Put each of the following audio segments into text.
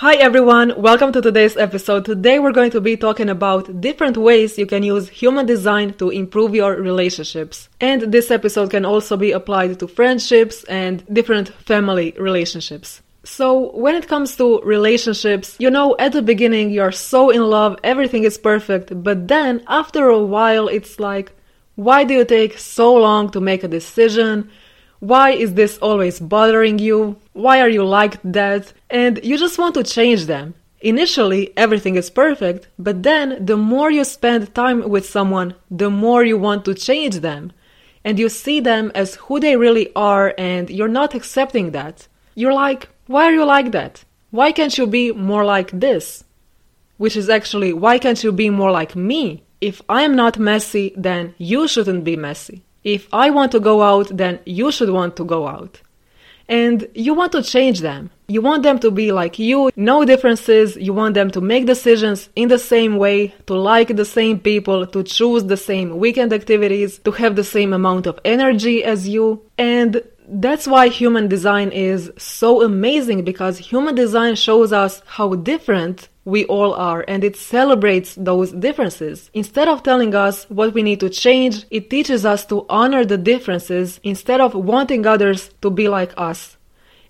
Hi everyone, welcome to today's episode. Today we're going to be talking about different ways you can use human design to improve your relationships. And this episode can also be applied to friendships and different family relationships. So, when it comes to relationships, you know, at the beginning you're so in love, everything is perfect, but then after a while it's like, why do you take so long to make a decision? Why is this always bothering you? Why are you like that? And you just want to change them. Initially, everything is perfect, but then the more you spend time with someone, the more you want to change them. And you see them as who they really are, and you're not accepting that. You're like, why are you like that? Why can't you be more like this? Which is actually, why can't you be more like me? If I am not messy, then you shouldn't be messy. If I want to go out, then you should want to go out. And you want to change them. You want them to be like you, no differences. You want them to make decisions in the same way, to like the same people, to choose the same weekend activities, to have the same amount of energy as you. And that's why human design is so amazing because human design shows us how different we all are and it celebrates those differences. Instead of telling us what we need to change, it teaches us to honor the differences instead of wanting others to be like us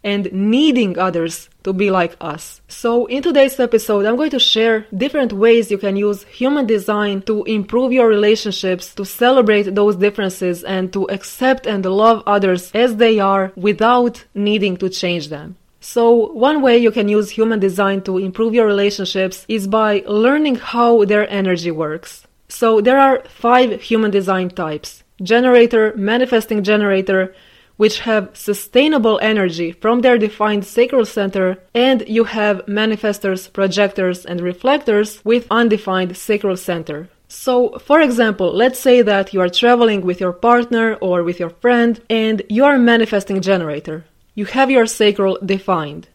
and needing others to be like us. So, in today's episode, I'm going to share different ways you can use human design to improve your relationships, to celebrate those differences, and to accept and love others as they are without needing to change them. So, one way you can use human design to improve your relationships is by learning how their energy works. So, there are five human design types generator, manifesting generator, which have sustainable energy from their defined sacral center, and you have manifestors, projectors, and reflectors with undefined sacral center. So, for example, let's say that you are traveling with your partner or with your friend and you are manifesting generator you have your sacral defined.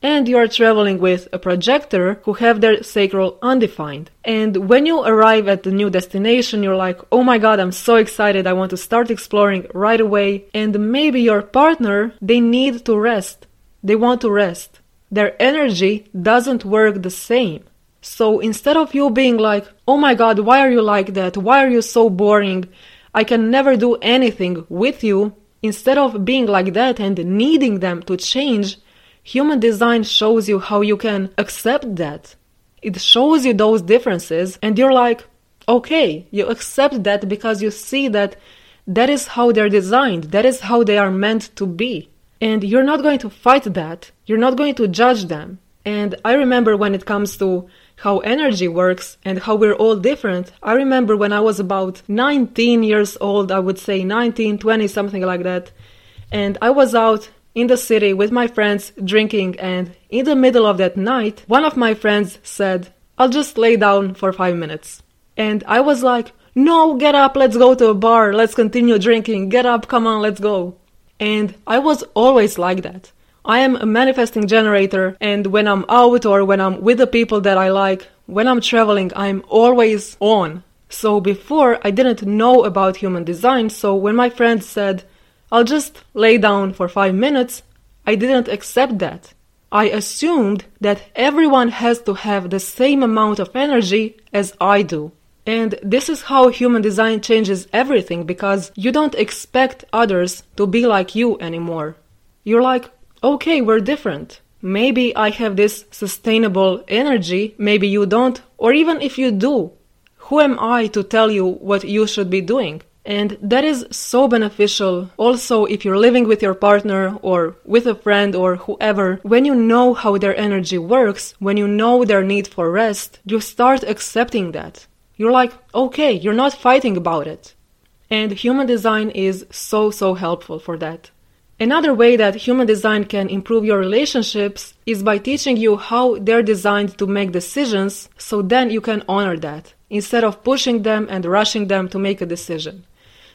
And you are traveling with a projector who have their sacral undefined. And when you arrive at the new destination, you're like, oh my god, I'm so excited, I want to start exploring right away. And maybe your partner, they need to rest. They want to rest. Their energy doesn't work the same. So instead of you being like, oh my god, why are you like that? Why are you so boring? I can never do anything with you, Instead of being like that and needing them to change, human design shows you how you can accept that. It shows you those differences, and you're like, okay, you accept that because you see that that is how they're designed, that is how they are meant to be. And you're not going to fight that, you're not going to judge them. And I remember when it comes to how energy works and how we're all different. I remember when I was about 19 years old, I would say 19, 20, something like that. And I was out in the city with my friends drinking, and in the middle of that night, one of my friends said, I'll just lay down for five minutes. And I was like, No, get up, let's go to a bar, let's continue drinking, get up, come on, let's go. And I was always like that. I am a manifesting generator, and when I'm out or when I'm with the people that I like, when I'm traveling, I'm always on. So before, I didn't know about human design, so when my friend said, I'll just lay down for five minutes, I didn't accept that. I assumed that everyone has to have the same amount of energy as I do. And this is how human design changes everything because you don't expect others to be like you anymore. You're like, okay, we're different. Maybe I have this sustainable energy, maybe you don't, or even if you do, who am I to tell you what you should be doing? And that is so beneficial also if you're living with your partner or with a friend or whoever. When you know how their energy works, when you know their need for rest, you start accepting that. You're like, okay, you're not fighting about it. And human design is so, so helpful for that. Another way that human design can improve your relationships is by teaching you how they're designed to make decisions so then you can honor that. instead of pushing them and rushing them to make a decision.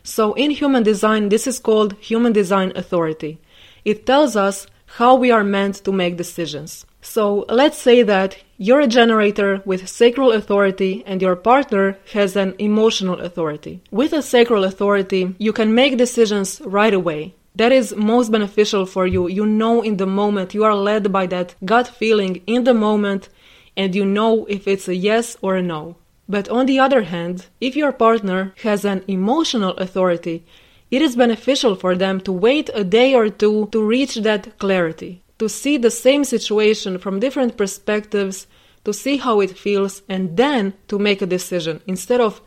So in human design, this is called human design authority. It tells us how we are meant to make decisions. So let's say that you're a generator with sacral authority and your partner has an emotional authority. With a sacral authority, you can make decisions right away. That is most beneficial for you. You know in the moment, you are led by that gut feeling in the moment, and you know if it's a yes or a no. But on the other hand, if your partner has an emotional authority, it is beneficial for them to wait a day or two to reach that clarity, to see the same situation from different perspectives, to see how it feels, and then to make a decision instead of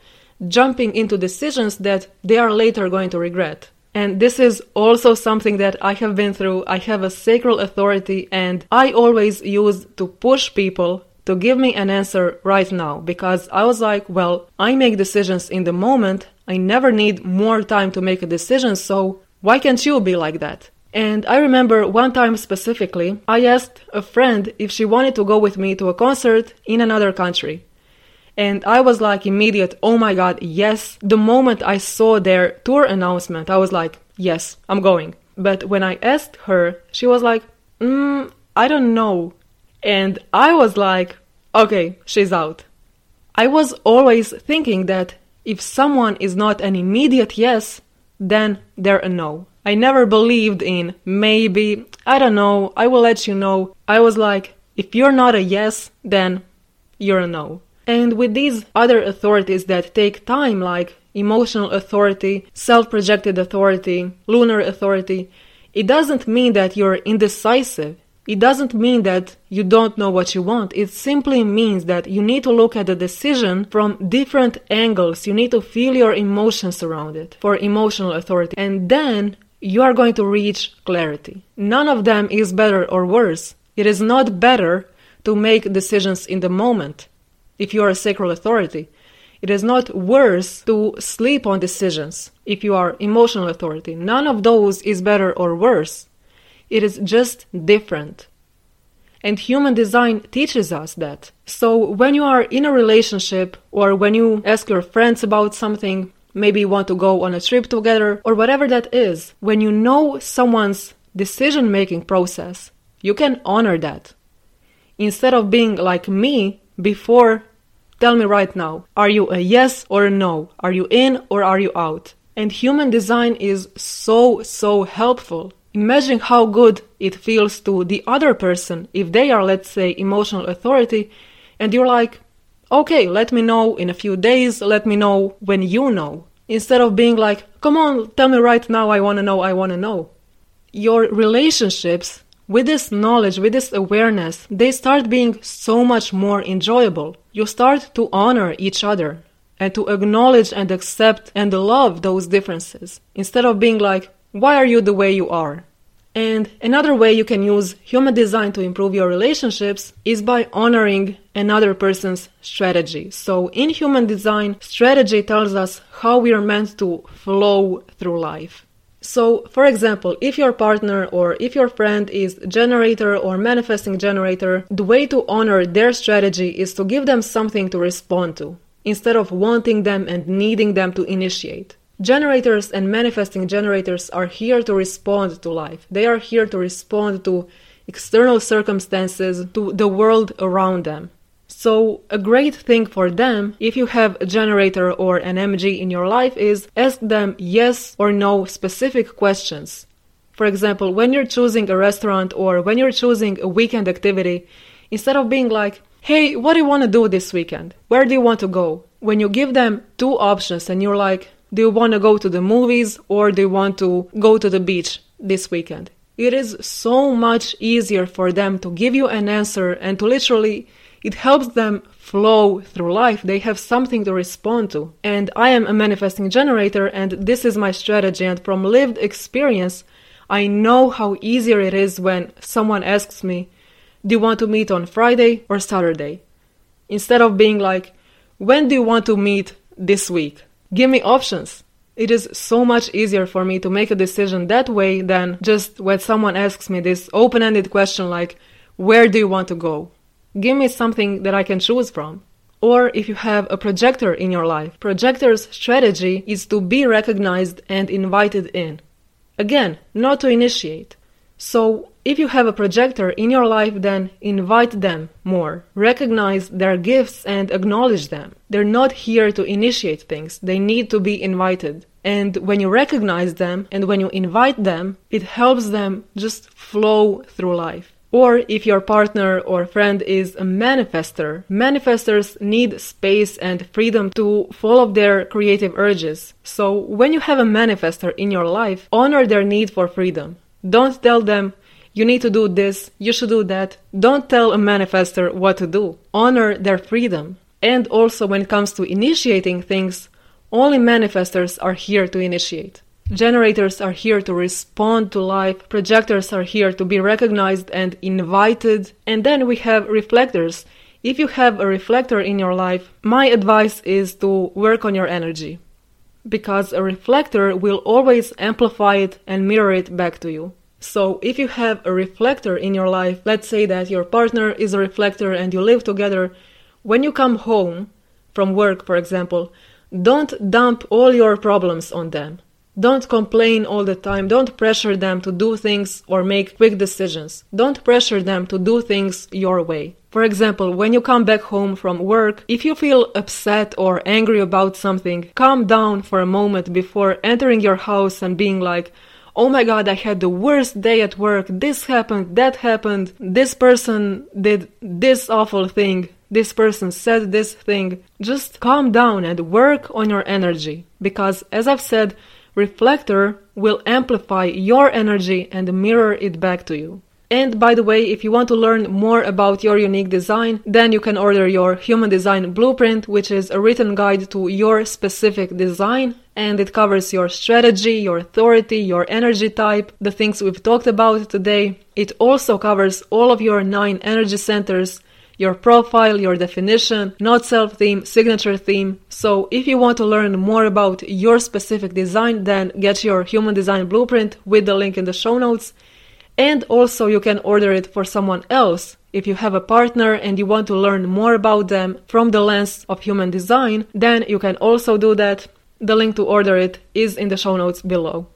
jumping into decisions that they are later going to regret. And this is also something that I have been through. I have a sacral authority, and I always use to push people to give me an answer right now because I was like, well, I make decisions in the moment. I never need more time to make a decision, so why can't you be like that? And I remember one time specifically, I asked a friend if she wanted to go with me to a concert in another country. And I was like immediate, oh my god, yes. The moment I saw their tour announcement, I was like, yes, I'm going. But when I asked her, she was like, mm, I don't know. And I was like, okay, she's out. I was always thinking that if someone is not an immediate yes, then they're a no. I never believed in maybe, I don't know, I will let you know. I was like, if you're not a yes, then you're a no. And with these other authorities that take time, like emotional authority, self projected authority, lunar authority, it doesn't mean that you're indecisive. It doesn't mean that you don't know what you want. It simply means that you need to look at the decision from different angles. You need to feel your emotions around it for emotional authority. And then you are going to reach clarity. None of them is better or worse. It is not better to make decisions in the moment if you are a sacral authority. It is not worse to sleep on decisions if you are emotional authority. None of those is better or worse. It is just different. And human design teaches us that. So when you are in a relationship or when you ask your friends about something, maybe you want to go on a trip together or whatever that is, when you know someone's decision making process, you can honor that. Instead of being like me before, tell me right now, are you a yes or a no? Are you in or are you out? And human design is so, so helpful Imagine how good it feels to the other person if they are, let's say, emotional authority, and you're like, okay, let me know in a few days, let me know when you know. Instead of being like, come on, tell me right now, I wanna know, I wanna know. Your relationships, with this knowledge, with this awareness, they start being so much more enjoyable. You start to honor each other and to acknowledge and accept and love those differences. Instead of being like, why are you the way you are? And another way you can use human design to improve your relationships is by honoring another person's strategy. So in human design, strategy tells us how we are meant to flow through life. So, for example, if your partner or if your friend is generator or manifesting generator, the way to honor their strategy is to give them something to respond to instead of wanting them and needing them to initiate. Generators and manifesting generators are here to respond to life. They are here to respond to external circumstances, to the world around them. So, a great thing for them, if you have a generator or an MG in your life, is ask them yes or no specific questions. For example, when you're choosing a restaurant or when you're choosing a weekend activity, instead of being like, hey, what do you want to do this weekend? Where do you want to go? When you give them two options and you're like, do you want to go to the movies or do you want to go to the beach this weekend? It is so much easier for them to give you an answer and to literally, it helps them flow through life. They have something to respond to. And I am a manifesting generator, and this is my strategy. And from lived experience, I know how easier it is when someone asks me, Do you want to meet on Friday or Saturday? Instead of being like, When do you want to meet this week? Give me options. It is so much easier for me to make a decision that way than just when someone asks me this open ended question like, Where do you want to go? Give me something that I can choose from. or if you have a projector in your life. Projector's strategy is to be recognized and invited in. Again, not to initiate. So, if you have a projector in your life, then invite them more. Recognize their gifts and acknowledge them. They're not here to initiate things, they need to be invited. And when you recognize them and when you invite them, it helps them just flow through life. Or if your partner or friend is a manifestor, manifestors need space and freedom to follow their creative urges. So when you have a manifestor in your life, honor their need for freedom. Don't tell them, you need to do this, you should do that. Don't tell a manifestor what to do. Honor their freedom. And also, when it comes to initiating things, only manifestors are here to initiate. Generators are here to respond to life, projectors are here to be recognized and invited, and then we have reflectors. If you have a reflector in your life, my advice is to work on your energy. Because a reflector will always amplify it and mirror it back to you. So, if you have a reflector in your life, let's say that your partner is a reflector and you live together, when you come home from work, for example, don't dump all your problems on them. Don't complain all the time. Don't pressure them to do things or make quick decisions. Don't pressure them to do things your way. For example, when you come back home from work, if you feel upset or angry about something, calm down for a moment before entering your house and being like, oh my god, I had the worst day at work, this happened, that happened, this person did this awful thing, this person said this thing. Just calm down and work on your energy. Because, as I've said, reflector will amplify your energy and mirror it back to you. And by the way, if you want to learn more about your unique design, then you can order your Human Design Blueprint, which is a written guide to your specific design. And it covers your strategy, your authority, your energy type, the things we've talked about today. It also covers all of your nine energy centers, your profile, your definition, not self theme, signature theme. So, if you want to learn more about your specific design, then get your Human Design Blueprint with the link in the show notes. And also, you can order it for someone else. If you have a partner and you want to learn more about them from the lens of human design, then you can also do that. The link to order it is in the show notes below.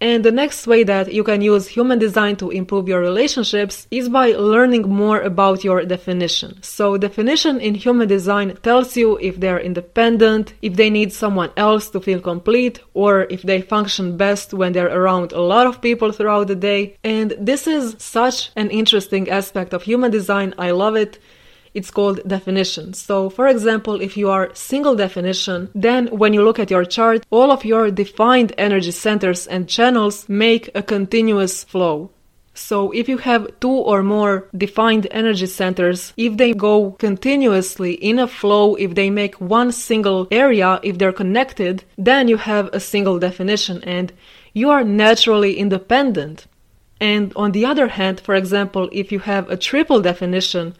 And the next way that you can use human design to improve your relationships is by learning more about your definition. So, definition in human design tells you if they're independent, if they need someone else to feel complete, or if they function best when they're around a lot of people throughout the day. And this is such an interesting aspect of human design. I love it it's called definition. So, for example, if you are single definition, then when you look at your chart, all of your defined energy centers and channels make a continuous flow. So, if you have two or more defined energy centers, if they go continuously in a flow, if they make one single area, if they're connected, then you have a single definition and you are naturally independent. And on the other hand, for example, if you have a triple definition,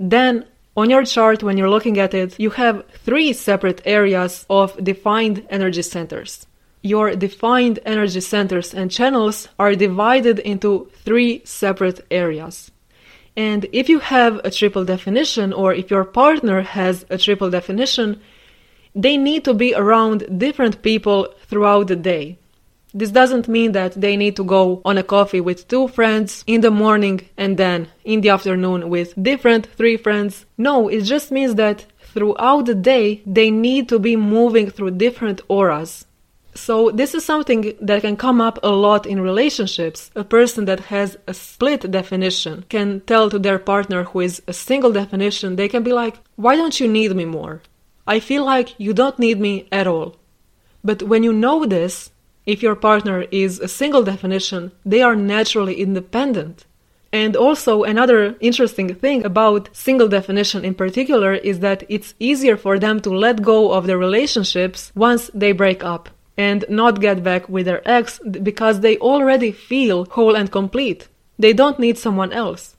then on your chart, when you're looking at it, you have three separate areas of defined energy centers. Your defined energy centers and channels are divided into three separate areas. And if you have a triple definition, or if your partner has a triple definition, they need to be around different people throughout the day. This doesn't mean that they need to go on a coffee with two friends in the morning and then in the afternoon with different three friends. No, it just means that throughout the day they need to be moving through different auras. So, this is something that can come up a lot in relationships. A person that has a split definition can tell to their partner who is a single definition, they can be like, Why don't you need me more? I feel like you don't need me at all. But when you know this, if your partner is a single definition, they are naturally independent. And also, another interesting thing about single definition in particular is that it's easier for them to let go of their relationships once they break up and not get back with their ex because they already feel whole and complete. They don't need someone else.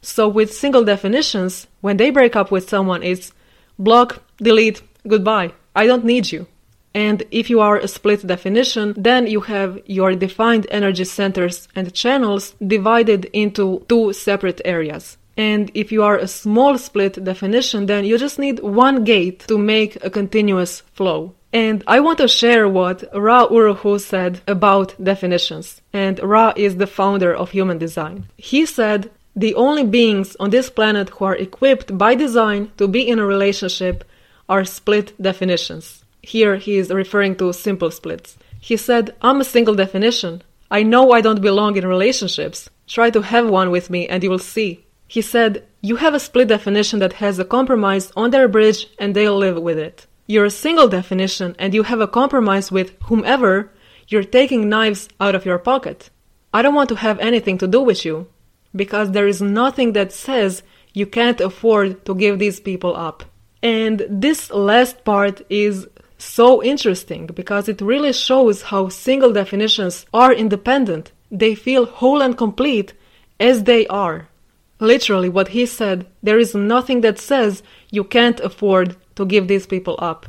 So, with single definitions, when they break up with someone, it's block, delete, goodbye. I don't need you. And if you are a split definition, then you have your defined energy centers and channels divided into two separate areas. And if you are a small split definition, then you just need one gate to make a continuous flow. And I want to share what Ra Uru Hu said about definitions. And Ra is the founder of human design. He said, the only beings on this planet who are equipped by design to be in a relationship are split definitions. Here he is referring to simple splits. He said, I'm a single definition. I know I don't belong in relationships. Try to have one with me and you will see. He said, You have a split definition that has a compromise on their bridge and they'll live with it. You're a single definition and you have a compromise with whomever, you're taking knives out of your pocket. I don't want to have anything to do with you because there is nothing that says you can't afford to give these people up. And this last part is so interesting because it really shows how single definitions are independent. They feel whole and complete as they are. Literally, what he said, there is nothing that says you can't afford to give these people up.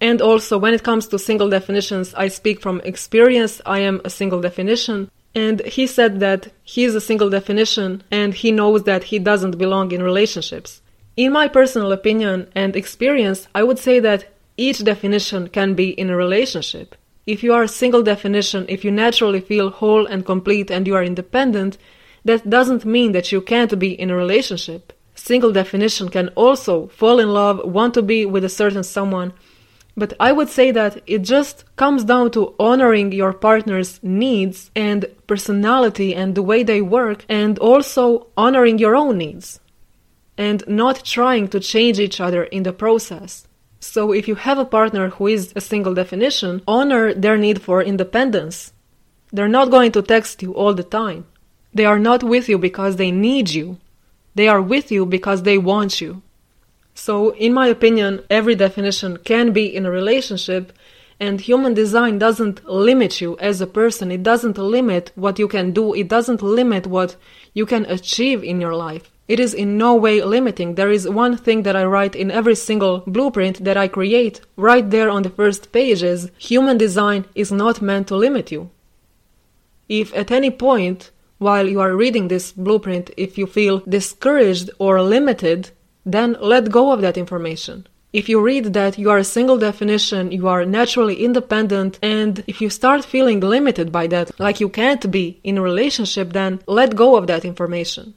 And also, when it comes to single definitions, I speak from experience. I am a single definition. And he said that he is a single definition and he knows that he doesn't belong in relationships. In my personal opinion and experience, I would say that each definition can be in a relationship. If you are a single definition, if you naturally feel whole and complete and you are independent, that doesn't mean that you can't be in a relationship single definition can also fall in love, want to be with a certain someone. But I would say that it just comes down to honoring your partner's needs and personality and the way they work, and also honoring your own needs. And not trying to change each other in the process. So, if you have a partner who is a single definition, honor their need for independence. They're not going to text you all the time. They are not with you because they need you. They are with you because they want you. So, in my opinion, every definition can be in a relationship, and human design doesn't limit you as a person. It doesn't limit what you can do, it doesn't limit what you can achieve in your life. It is in no way limiting. There is one thing that I write in every single blueprint that I create, right there on the first pages. human design is not meant to limit you. If at any point while you are reading this blueprint, if you feel discouraged or limited, then let go of that information. If you read that you are a single definition, you are naturally independent, and if you start feeling limited by that, like you can't be in a relationship, then let go of that information.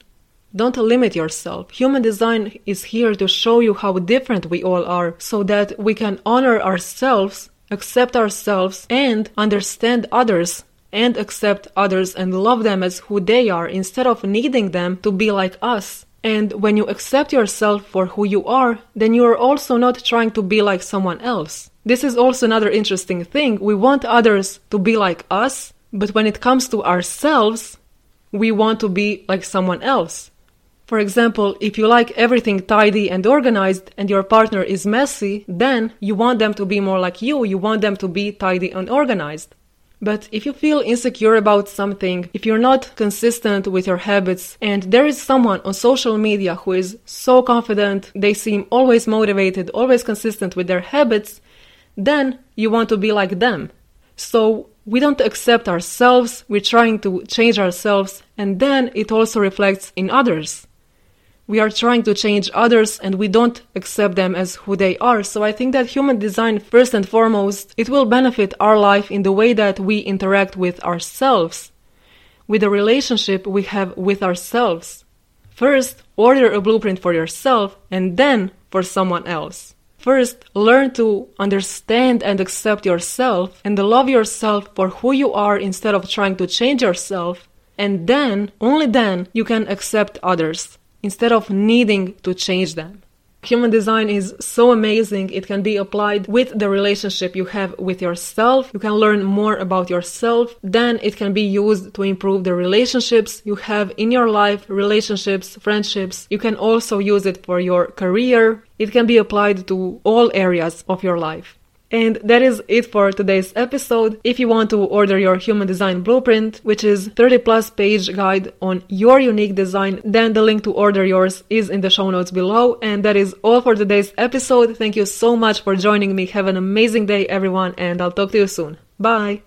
Don't limit yourself. Human design is here to show you how different we all are so that we can honor ourselves, accept ourselves, and understand others and accept others and love them as who they are instead of needing them to be like us. And when you accept yourself for who you are, then you are also not trying to be like someone else. This is also another interesting thing. We want others to be like us, but when it comes to ourselves, we want to be like someone else. For example, if you like everything tidy and organized and your partner is messy, then you want them to be more like you, you want them to be tidy and organized. But if you feel insecure about something, if you're not consistent with your habits, and there is someone on social media who is so confident, they seem always motivated, always consistent with their habits, then you want to be like them. So we don't accept ourselves, we're trying to change ourselves, and then it also reflects in others we are trying to change others and we don't accept them as who they are. So I think that human design, first and foremost, it will benefit our life in the way that we interact with ourselves, with the relationship we have with ourselves. First, order a blueprint for yourself and then for someone else. First, learn to understand and accept yourself and love yourself for who you are instead of trying to change yourself. And then, only then, you can accept others instead of needing to change them. Human design is so amazing. It can be applied with the relationship you have with yourself. You can learn more about yourself. Then it can be used to improve the relationships you have in your life, relationships, friendships. You can also use it for your career. It can be applied to all areas of your life. And that is it for today's episode. If you want to order your human design blueprint, which is 30 plus page guide on your unique design, then the link to order yours is in the show notes below. And that is all for today's episode. Thank you so much for joining me. Have an amazing day, everyone, and I'll talk to you soon. Bye.